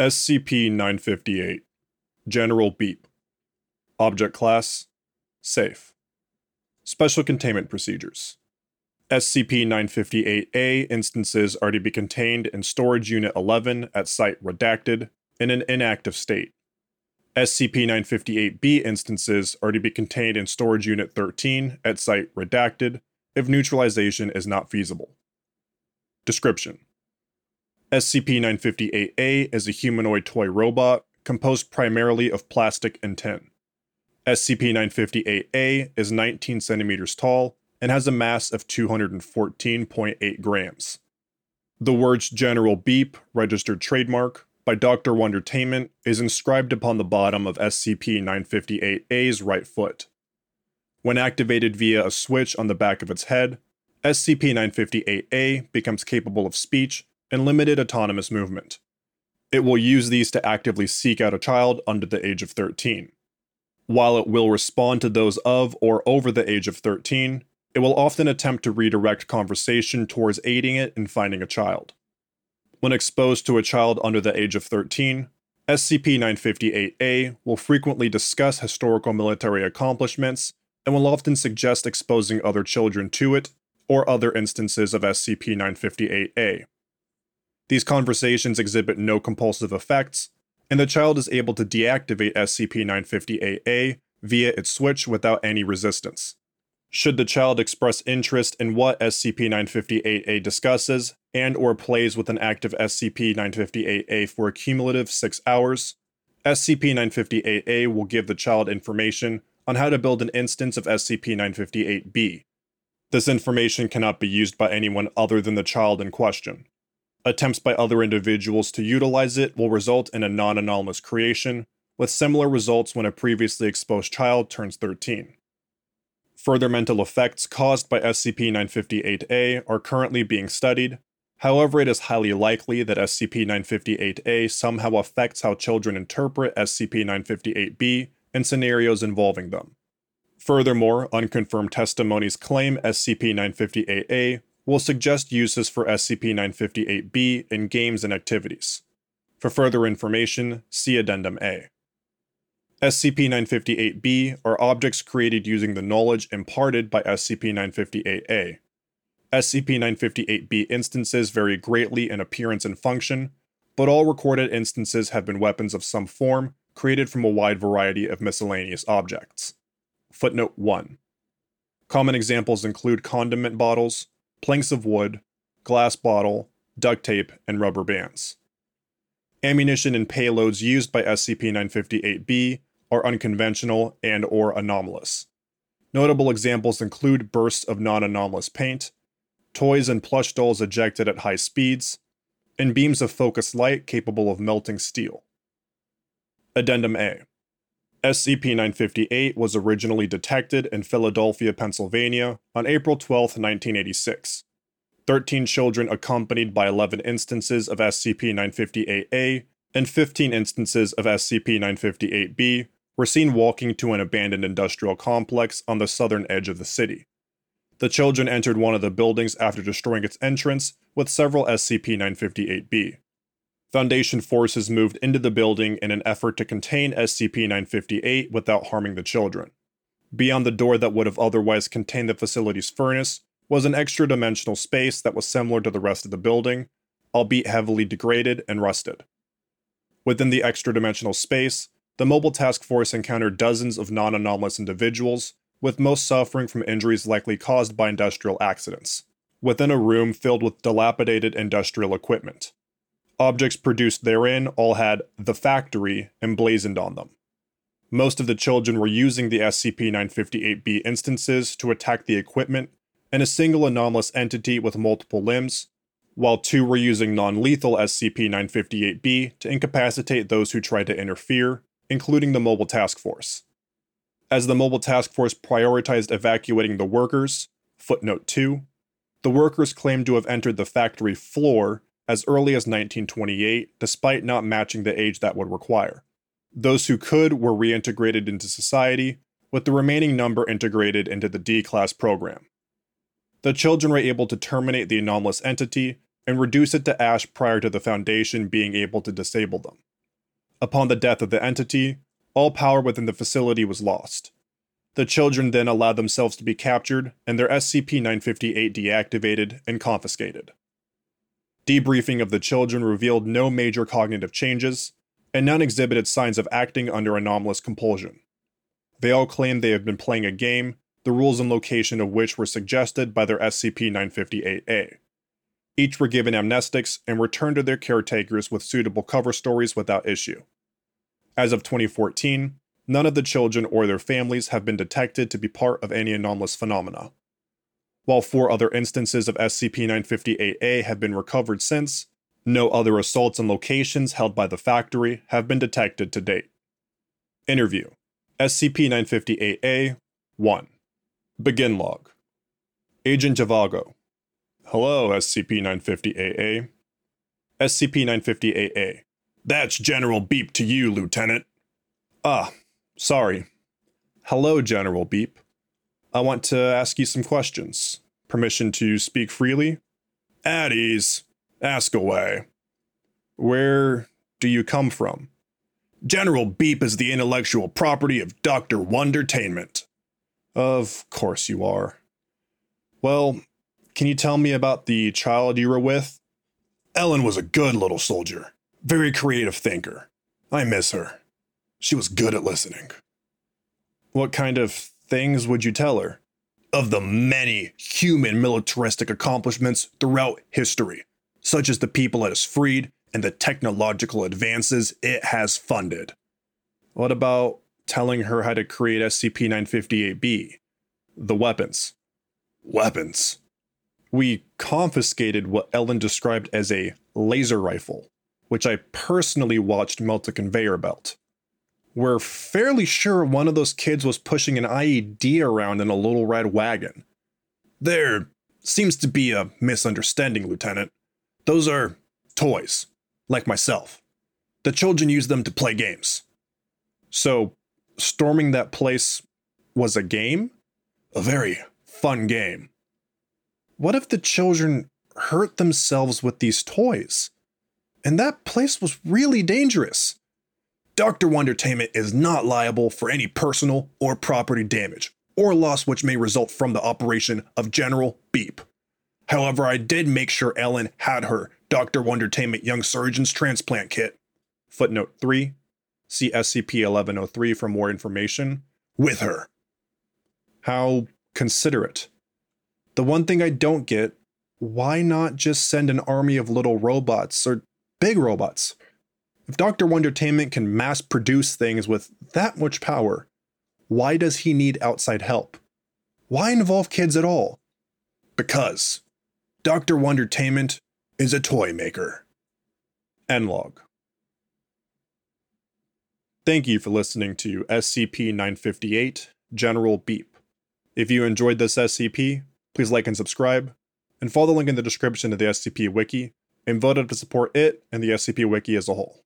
SCP 958 General Beep. Object Class Safe. Special Containment Procedures. SCP 958-A instances are to be contained in Storage Unit 11 at Site Redacted in an inactive state. SCP 958-B instances are to be contained in Storage Unit 13 at Site Redacted if neutralization is not feasible. Description SCP 958-A is a humanoid toy robot composed primarily of plastic and tin. SCP 958-A is 19 centimeters tall and has a mass of 214.8 grams. The words General Beep, registered trademark, by Dr. Wondertainment is inscribed upon the bottom of SCP 958-A's right foot. When activated via a switch on the back of its head, SCP 958-A becomes capable of speech and limited autonomous movement. It will use these to actively seek out a child under the age of 13. While it will respond to those of or over the age of 13, it will often attempt to redirect conversation towards aiding it in finding a child. When exposed to a child under the age of 13, SCP 958-A will frequently discuss historical military accomplishments and will often suggest exposing other children to it or other instances of SCP 958-A. These conversations exhibit no compulsive effects, and the child is able to deactivate SCP 958-A via its switch without any resistance. Should the child express interest in what SCP-958-A discusses and or plays with an active SCP-958-A for a cumulative 6 hours, SCP-958-A will give the child information on how to build an instance of SCP-958-B. This information cannot be used by anyone other than the child in question. Attempts by other individuals to utilize it will result in a non-anomalous creation, with similar results when a previously exposed child turns 13. Further mental effects caused by SCP 958-A are currently being studied. However, it is highly likely that SCP 958-A somehow affects how children interpret SCP 958-B and scenarios involving them. Furthermore, unconfirmed testimonies claim SCP 958-A will suggest uses for SCP 958-B in games and activities. For further information, see Addendum A. SCP-958-B are objects created using the knowledge imparted by SCP-958-A. SCP-958-B instances vary greatly in appearance and function, but all recorded instances have been weapons of some form created from a wide variety of miscellaneous objects. Footnote 1. Common examples include condiment bottles, planks of wood, glass bottle, duct tape, and rubber bands. Ammunition and payloads used by SCP-958-B are unconventional and or anomalous. Notable examples include bursts of non-anomalous paint, toys and plush dolls ejected at high speeds, and beams of focused light capable of melting steel. Addendum A SCP-958 was originally detected in Philadelphia, Pennsylvania on April 12, 1986. 13 children accompanied by 11 instances of SCP-958-A and 15 instances of SCP-958-B were seen walking to an abandoned industrial complex on the southern edge of the city. The children entered one of the buildings after destroying its entrance with several SCP 958-B. Foundation forces moved into the building in an effort to contain SCP 958 without harming the children. Beyond the door that would have otherwise contained the facility's furnace was an extra dimensional space that was similar to the rest of the building, albeit heavily degraded and rusted. Within the extra dimensional space, the Mobile Task Force encountered dozens of non anomalous individuals, with most suffering from injuries likely caused by industrial accidents, within a room filled with dilapidated industrial equipment. Objects produced therein all had the factory emblazoned on them. Most of the children were using the SCP 958-B instances to attack the equipment and a single anomalous entity with multiple limbs, while two were using non lethal SCP 958-B to incapacitate those who tried to interfere including the Mobile Task Force. As the Mobile Task Force prioritized evacuating the workers, footnote 2, the workers claimed to have entered the factory floor as early as 1928, despite not matching the age that would require. Those who could were reintegrated into society, with the remaining number integrated into the D class program. The children were able to terminate the anomalous entity and reduce it to ash prior to the Foundation being able to disable them. Upon the death of the entity, all power within the facility was lost. The children then allowed themselves to be captured and their SCP 958 deactivated and confiscated. Debriefing of the children revealed no major cognitive changes, and none exhibited signs of acting under anomalous compulsion. They all claimed they had been playing a game, the rules and location of which were suggested by their SCP 958A. Each were given amnestics and returned to their caretakers with suitable cover stories without issue. As of 2014, none of the children or their families have been detected to be part of any anomalous phenomena. While four other instances of SCP 958A have been recovered since, no other assaults on locations held by the factory have been detected to date. Interview SCP 958A 1. Begin log. Agent Javago. Hello, SCP 958A. SCP 958A. That's General Beep to you, Lieutenant. Ah, sorry. Hello, General Beep. I want to ask you some questions. Permission to speak freely? At ease. Ask away. Where do you come from? General Beep is the intellectual property of Dr. Wondertainment. Of course you are. Well, can you tell me about the child you were with? Ellen was a good little soldier, very creative thinker. I miss her. She was good at listening. What kind of things would you tell her? Of the many human militaristic accomplishments throughout history, such as the people it has freed and the technological advances it has funded. What about telling her how to create SCP 958B? The weapons. Weapons. We confiscated what Ellen described as a laser rifle, which I personally watched melt a conveyor belt. We're fairly sure one of those kids was pushing an IED around in a little red wagon. There seems to be a misunderstanding, Lieutenant. Those are toys, like myself. The children use them to play games. So, storming that place was a game? A very fun game. What if the children hurt themselves with these toys? And that place was really dangerous. Dr. Wondertainment is not liable for any personal or property damage or loss which may result from the operation of General Beep. However, I did make sure Ellen had her Dr. Wondertainment Young Surgeon's transplant kit. Footnote 3. See SCP 1103 for more information. With her. How considerate. The one thing I don't get why not just send an army of little robots or big robots? If Dr. Wondertainment can mass produce things with that much power, why does he need outside help? Why involve kids at all? Because Dr. Wondertainment is a toy maker. End log. Thank you for listening to SCP 958 General Beep. If you enjoyed this SCP, please like and subscribe, and follow the link in the description of the SCP Wiki, and vote up to support it and the SCP Wiki as a whole.